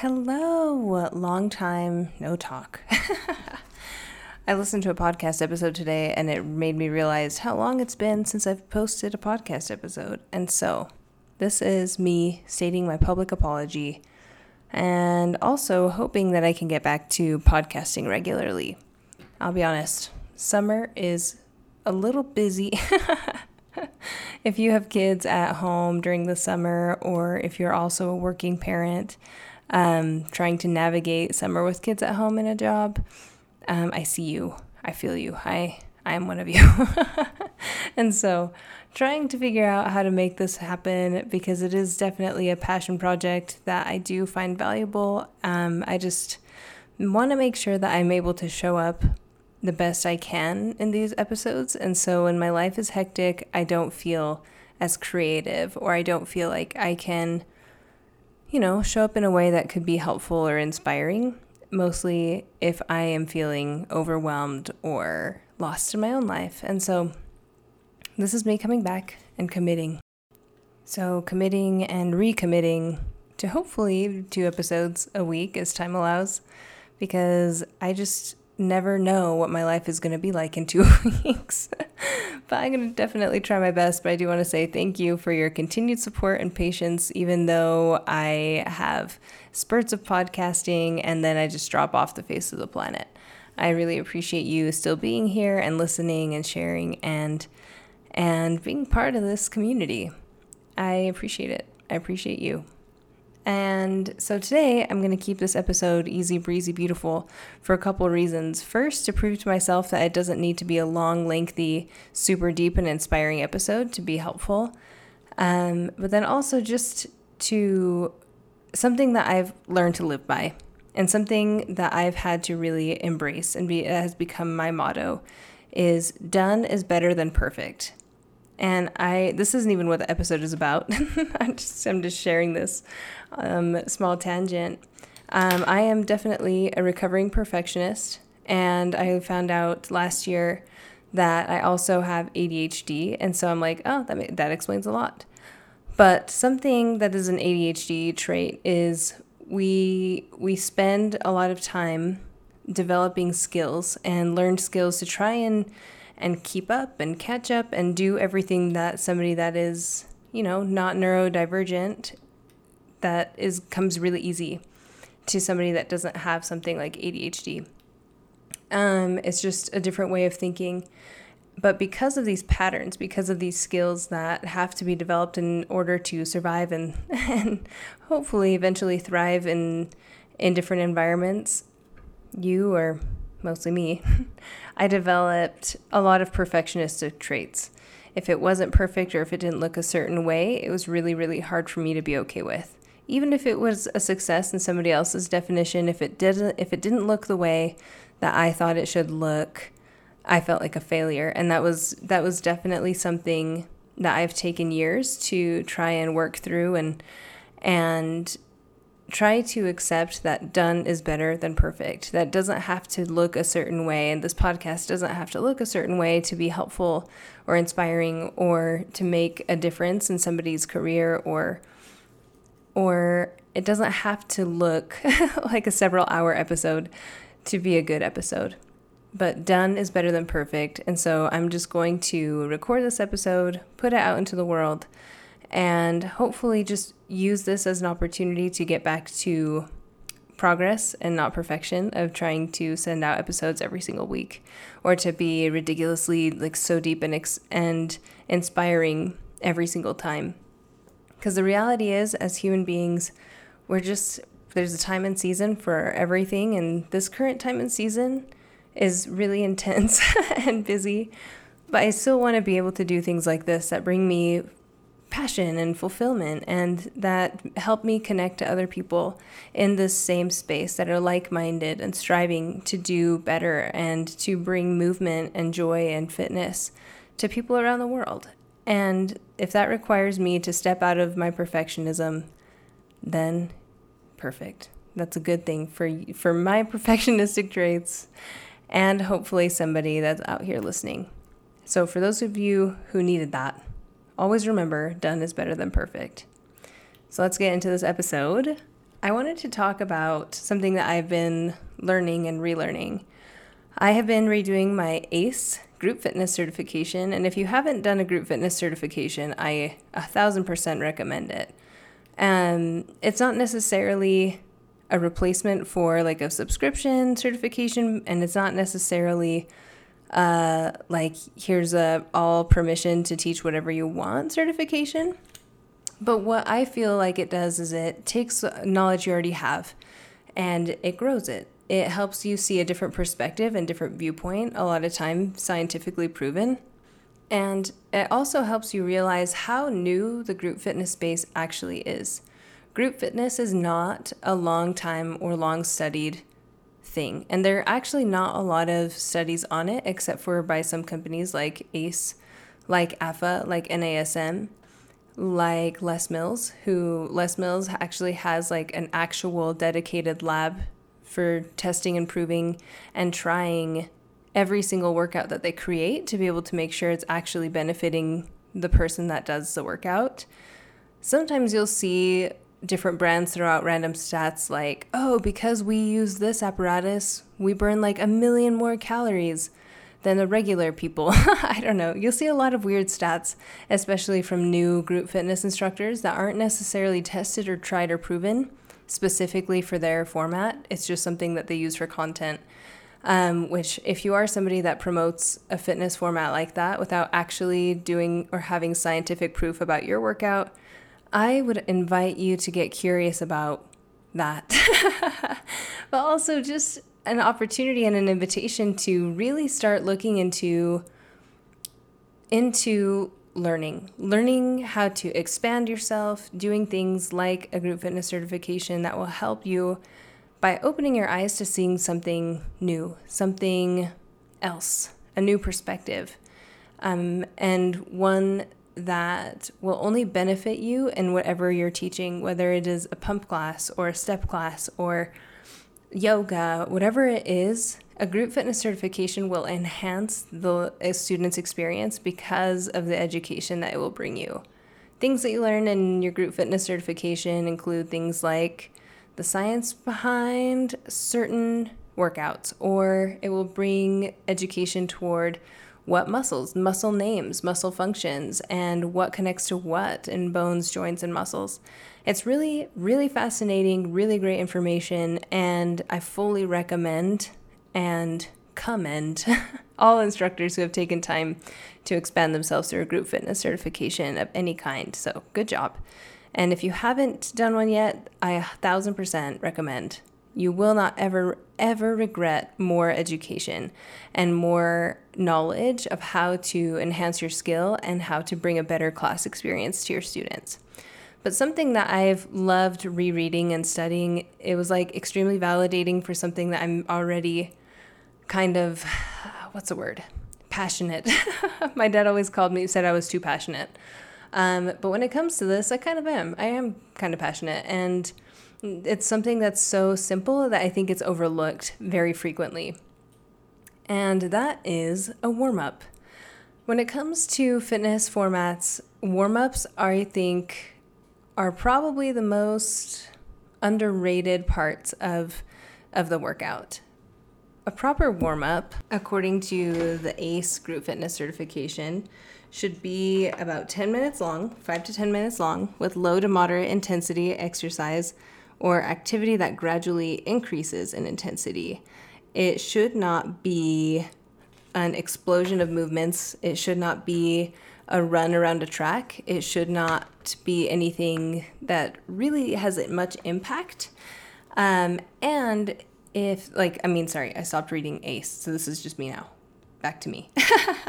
Hello, long time no talk. I listened to a podcast episode today and it made me realize how long it's been since I've posted a podcast episode. And so, this is me stating my public apology and also hoping that I can get back to podcasting regularly. I'll be honest, summer is a little busy. if you have kids at home during the summer, or if you're also a working parent, um, trying to navigate summer with kids at home and a job, um, I see you. I feel you. I I am one of you. and so, trying to figure out how to make this happen because it is definitely a passion project that I do find valuable. Um, I just want to make sure that I'm able to show up the best I can in these episodes. And so, when my life is hectic, I don't feel as creative or I don't feel like I can you know, show up in a way that could be helpful or inspiring, mostly if I am feeling overwhelmed or lost in my own life. And so this is me coming back and committing. So, committing and recommitting to hopefully two episodes a week as time allows, because I just never know what my life is going to be like in two weeks. But I'm going to definitely try my best. But I do want to say thank you for your continued support and patience, even though I have spurts of podcasting and then I just drop off the face of the planet. I really appreciate you still being here and listening and sharing and and being part of this community. I appreciate it. I appreciate you. And so today I'm going to keep this episode easy, breezy, beautiful for a couple reasons. First, to prove to myself that it doesn't need to be a long, lengthy, super deep, and inspiring episode to be helpful. Um, but then also just to something that I've learned to live by and something that I've had to really embrace and be, has become my motto is done is better than perfect. And I this isn't even what the episode is about. I'm just I'm just sharing this um, small tangent. Um, I am definitely a recovering perfectionist, and I found out last year that I also have ADHD, and so I'm like, oh, that that explains a lot. But something that is an ADHD trait is we we spend a lot of time developing skills and learned skills to try and and keep up and catch up and do everything that somebody that is, you know, not neurodivergent that is comes really easy to somebody that doesn't have something like ADHD. Um, it's just a different way of thinking. But because of these patterns, because of these skills that have to be developed in order to survive and, and hopefully eventually thrive in in different environments, you or mostly me, I developed a lot of perfectionistic traits. If it wasn't perfect or if it didn't look a certain way, it was really, really hard for me to be okay with. Even if it was a success in somebody else's definition, if it didn't if it didn't look the way that I thought it should look, I felt like a failure. And that was that was definitely something that I've taken years to try and work through and and try to accept that done is better than perfect. That doesn't have to look a certain way, and this podcast doesn't have to look a certain way to be helpful or inspiring or to make a difference in somebody's career or or it doesn't have to look like a several hour episode to be a good episode. But done is better than perfect, and so I'm just going to record this episode, put it out into the world and hopefully just use this as an opportunity to get back to progress and not perfection of trying to send out episodes every single week or to be ridiculously like so deep and ex- and inspiring every single time. Because the reality is as human beings we're just there's a time and season for everything and this current time and season is really intense and busy but I still want to be able to do things like this that bring me passion and fulfillment and that help me connect to other people in this same space that are like-minded and striving to do better and to bring movement and joy and fitness to people around the world. And if that requires me to step out of my perfectionism, then perfect. That's a good thing for for my perfectionistic traits and hopefully somebody that's out here listening. So for those of you who needed that, Always remember, done is better than perfect. So let's get into this episode. I wanted to talk about something that I've been learning and relearning. I have been redoing my ACE group fitness certification, and if you haven't done a group fitness certification, I a thousand percent recommend it. Um, it's not necessarily a replacement for like a subscription certification, and it's not necessarily uh, like here's a all permission to teach whatever you want certification. But what I feel like it does is it takes knowledge you already have and it grows it. It helps you see a different perspective and different viewpoint, a lot of time scientifically proven. And it also helps you realize how new the group fitness space actually is. Group fitness is not a long time or long studied thing. And there are actually not a lot of studies on it, except for by some companies like ACE, like AFA, like NASM like Les Mills, who Les Mills actually has like an actual dedicated lab for testing and proving and trying every single workout that they create to be able to make sure it's actually benefiting the person that does the workout. Sometimes you'll see different brands throw out random stats like, oh, because we use this apparatus, we burn like a million more calories than the regular people. I don't know. You'll see a lot of weird stats, especially from new group fitness instructors that aren't necessarily tested or tried or proven specifically for their format. It's just something that they use for content. Um, which, if you are somebody that promotes a fitness format like that without actually doing or having scientific proof about your workout, I would invite you to get curious about that. but also just an opportunity and an invitation to really start looking into into learning learning how to expand yourself doing things like a group fitness certification that will help you by opening your eyes to seeing something new something else a new perspective um, and one that will only benefit you in whatever you're teaching whether it is a pump class or a step class or yoga, whatever it is, a group fitness certification will enhance the student's experience because of the education that it will bring you. Things that you learn in your group fitness certification include things like the science behind certain workouts, or it will bring education toward what muscles, muscle names, muscle functions, and what connects to what in bones, joints, and muscles. It's really, really fascinating, really great information, and I fully recommend and commend all instructors who have taken time to expand themselves through a group fitness certification of any kind. So, good job. And if you haven't done one yet, I a thousand percent recommend. You will not ever, ever regret more education and more knowledge of how to enhance your skill and how to bring a better class experience to your students. But something that I've loved rereading and studying, it was like extremely validating for something that I'm already kind of, what's the word? Passionate. My dad always called me, said I was too passionate. Um, but when it comes to this, I kind of am. I am kind of passionate. And it's something that's so simple that I think it's overlooked very frequently. And that is a warm up. When it comes to fitness formats, warm ups I think, are probably the most underrated parts of, of the workout. A proper warm up, according to the ACE group fitness certification, should be about 10 minutes long, 5 to 10 minutes long, with low to moderate intensity exercise or activity that gradually increases in intensity. It should not be an explosion of movements. It should not be a run around a track. It should not be anything that really has much impact. Um, and if, like, I mean, sorry, I stopped reading ACE, so this is just me now. Back to me.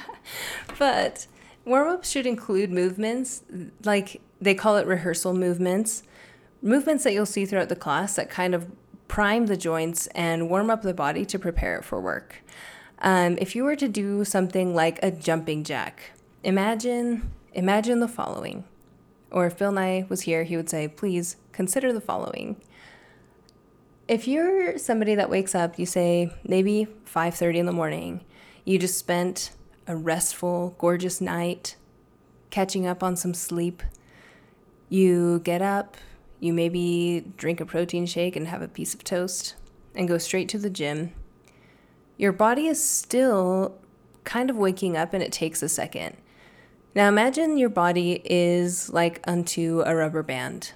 but warm ups should include movements, like they call it rehearsal movements movements that you'll see throughout the class that kind of prime the joints and warm up the body to prepare it for work. Um, if you were to do something like a jumping jack, imagine imagine the following. Or if Bill Nye was here, he would say, please consider the following. If you're somebody that wakes up, you say maybe 5:30 in the morning, you just spent a restful, gorgeous night catching up on some sleep. You get up, you maybe drink a protein shake and have a piece of toast and go straight to the gym, your body is still kind of waking up and it takes a second. Now imagine your body is like unto a rubber band.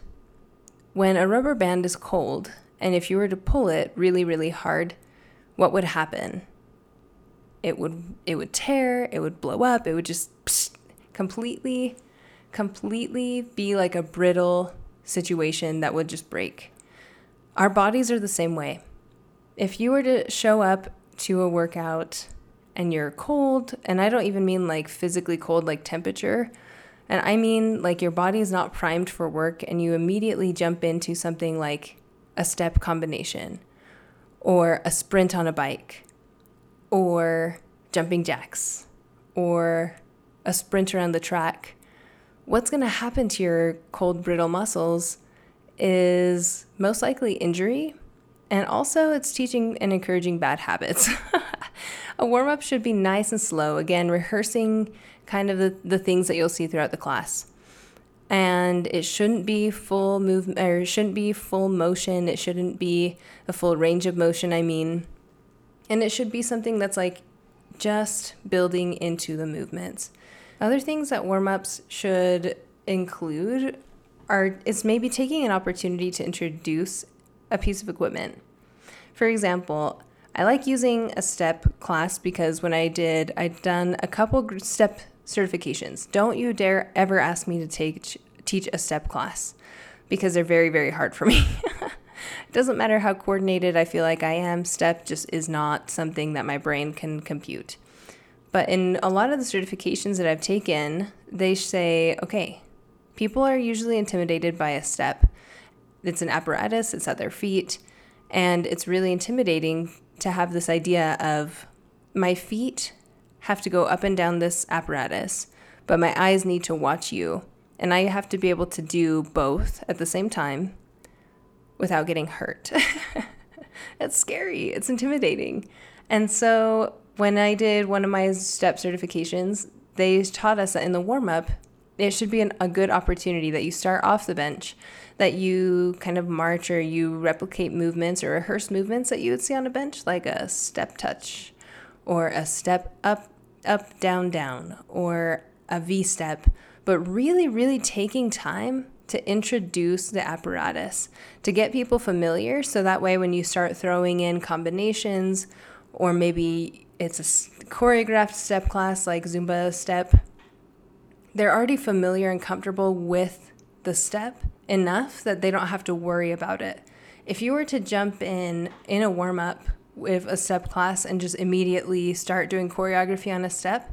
When a rubber band is cold, and if you were to pull it really, really hard, what would happen? It would it would tear, it would blow up, it would just psh, completely completely be like a brittle situation that would just break. Our bodies are the same way. If you were to show up to a workout and you're cold, and I don't even mean like physically cold, like temperature, and I mean like your body is not primed for work, and you immediately jump into something like a step combination, or a sprint on a bike, or jumping jacks, or a sprint around the track. What's going to happen to your cold, brittle muscles is most likely injury, and also it's teaching and encouraging bad habits. a warm up should be nice and slow, again, rehearsing kind of the, the things that you'll see throughout the class. And it shouldn't be full movement or it shouldn't be full motion. It shouldn't be a full range of motion, I mean. And it should be something that's like just building into the movements. Other things that warm ups should include are is maybe taking an opportunity to introduce a piece of equipment. For example, I like using a step class because when I did, I'd done a couple step certifications. Don't you dare ever ask me to take teach a step class because they're very very hard for me. it doesn't matter how coordinated I feel like I am, step just is not something that my brain can compute. But in a lot of the certifications that I've taken, they say, okay, people are usually intimidated by a step. It's an apparatus, it's at their feet, and it's really intimidating to have this idea of my feet have to go up and down this apparatus, but my eyes need to watch you. And I have to be able to do both at the same time without getting hurt. it's scary, it's intimidating. And so when I did one of my step certifications, they taught us that in the warm up, it should be an, a good opportunity that you start off the bench that you kind of march or you replicate movements or rehearse movements that you would see on a bench, like a step touch or a step up, up, down, down, or a V step, but really, really taking time to introduce the apparatus to get people familiar. So that way when you start throwing in combinations or maybe it's a choreographed step class like Zumba step, they're already familiar and comfortable with the step enough that they don't have to worry about it. If you were to jump in in a warm up with a step class and just immediately start doing choreography on a step,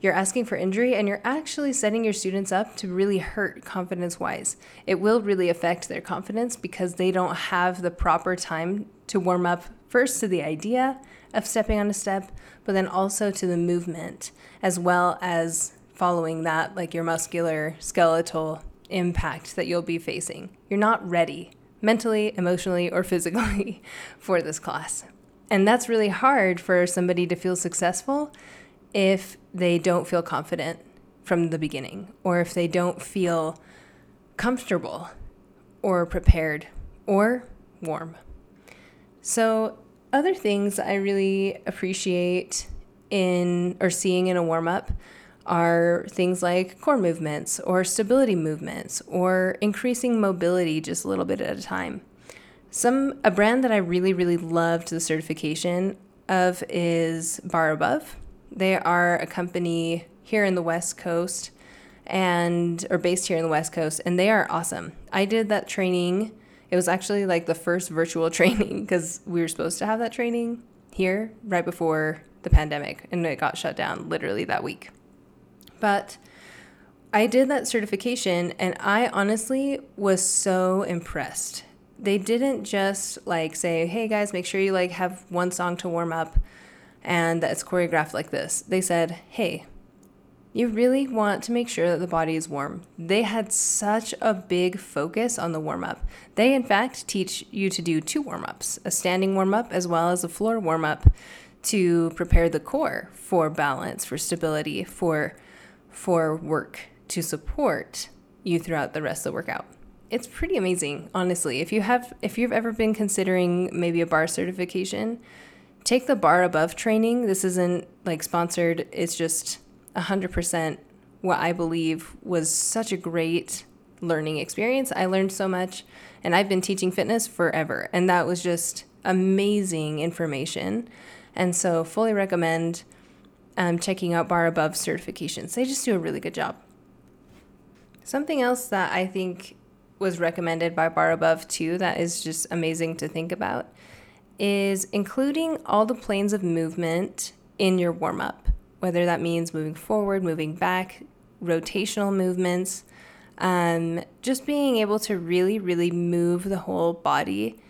you're asking for injury and you're actually setting your students up to really hurt confidence wise. It will really affect their confidence because they don't have the proper time to warm up first to the idea of stepping on a step, but then also to the movement, as well as following that, like your muscular, skeletal impact that you'll be facing. You're not ready mentally, emotionally, or physically for this class. And that's really hard for somebody to feel successful if they don't feel confident from the beginning, or if they don't feel comfortable or prepared or warm. So, other things I really appreciate in or seeing in a warm up are things like core movements or stability movements or increasing mobility just a little bit at a time. Some a brand that I really really loved the certification of is Barre Above. They are a company here in the West Coast and are based here in the West Coast and they are awesome. I did that training. It was actually like the first virtual training because we were supposed to have that training here right before the pandemic and it got shut down literally that week. But I did that certification and I honestly was so impressed. They didn't just like say, "Hey guys, make sure you like have one song to warm up and that it's choreographed like this." They said, "Hey, you really want to make sure that the body is warm. They had such a big focus on the warm up. They, in fact, teach you to do two warm ups a standing warm up as well as a floor warm up to prepare the core for balance, for stability, for for work to support you throughout the rest of the workout. it's pretty amazing, honestly. If you have if you've ever been considering maybe a barre certification, take the Barre Above training. This isn't like sponsored. It's just 100% what I believe was such a great learning experience. I learned so much and I've been teaching fitness forever and that was just amazing information. And so fully recommend um, checking out Barre Above certifications. They just do a really good job. Something else that I think was recommended by Barre Above too that is just amazing to think about is including all the planes of movement in your warm up, whether that means moving forward, moving back, rotational movements, um, just being able to really, really move the whole body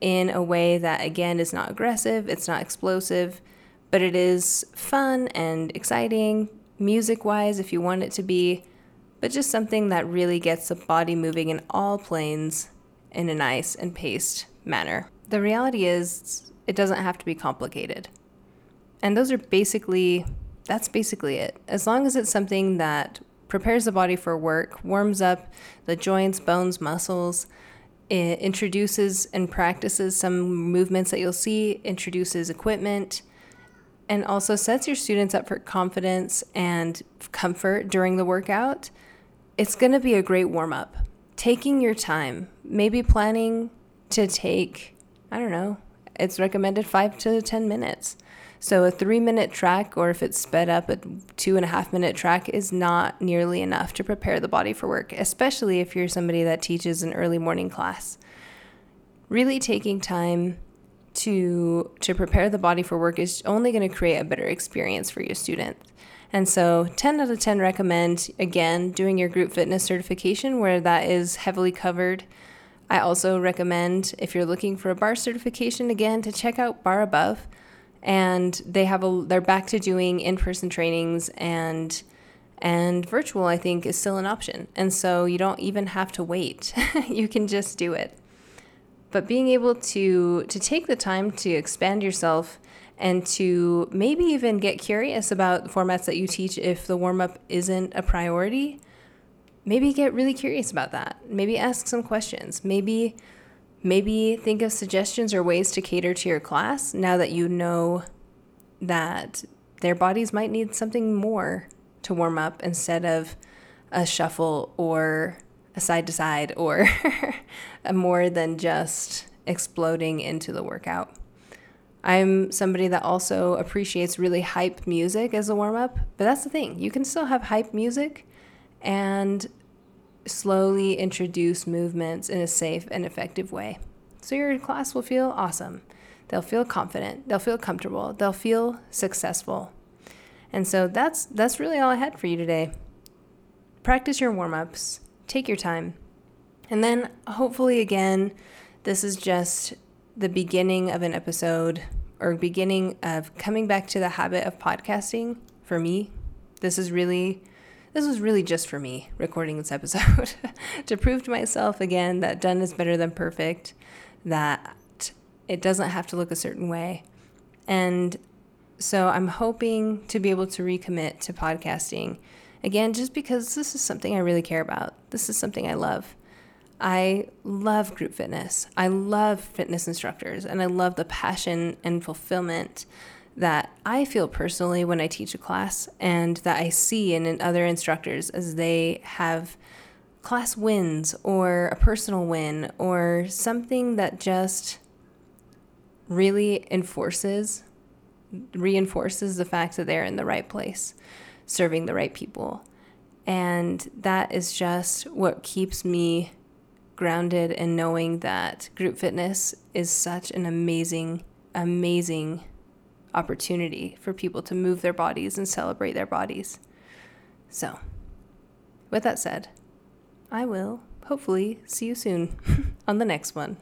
in a way that, again, is not aggressive, it's not explosive, but it is fun and exciting, music wise, if you want it to be, but just something that really gets the body moving in all planes in a nice and paced manner. The reality is, it doesn't have to be complicated. And those are basically, that's basically it. As long as it's something that prepares the body for work, warms up the joints, bones, muscles, it introduces and practices some movements that you'll see, introduces equipment, and also sets your students up for confidence and comfort during the workout. It's going to be a great warm up. Taking your time, maybe planning to take, I don't know, it's recommended five to 10 minutes. So a three minute track, or if it's sped up, a two and a half minute track is not nearly enough to prepare the body for work, especially if you're somebody that teaches an early morning class. Really taking time to to prepare the body for work is only going to create a better experience for your student. And so 10 out of 10 recommend again doing your group fitness certification where that is heavily covered. I also recommend if you're looking for a barre certification again to check out Barre Above and they have a they're back to doing in-person trainings and and virtual I think is still an option. And so you don't even have to wait. you can just do it. But being able to to take the time to expand yourself and to maybe even get curious about the formats that you teach if the warm up isn't a priority, maybe get really curious about that. Maybe ask some questions. Maybe Maybe think of suggestions or ways to cater to your class now that you know that their bodies might need something more to warm up instead of a shuffle or a side to side or more than just exploding into the workout. I'm somebody that also appreciates really hype music as a warm up, but that's the thing. You can still have hype music and slowly introduce movements in a safe and effective way. So your class will feel awesome. They'll feel confident, they'll feel comfortable, they'll feel successful. And so that's that's really all I had for you today. Practice your warm-ups, take your time. And then hopefully again, this is just the beginning of an episode or beginning of coming back to the habit of podcasting for me. This is really this was really just for me recording this episode to prove to myself again that done is better than perfect, that it doesn't have to look a certain way. And so I'm hoping to be able to recommit to podcasting again, just because this is something I really care about. This is something I love. I love group fitness. I love fitness instructors, and I love the passion and fulfillment that I feel personally when I teach a class and that I see in, in other instructors as they have class wins or a personal win or something that just really enforces reinforces the fact that they're in the right place serving the right people. And that is just what keeps me grounded in knowing that group fitness is such an amazing amazing opportunity for people to move their bodies and celebrate their bodies. So, with that said, I will hopefully see you soon on the next one.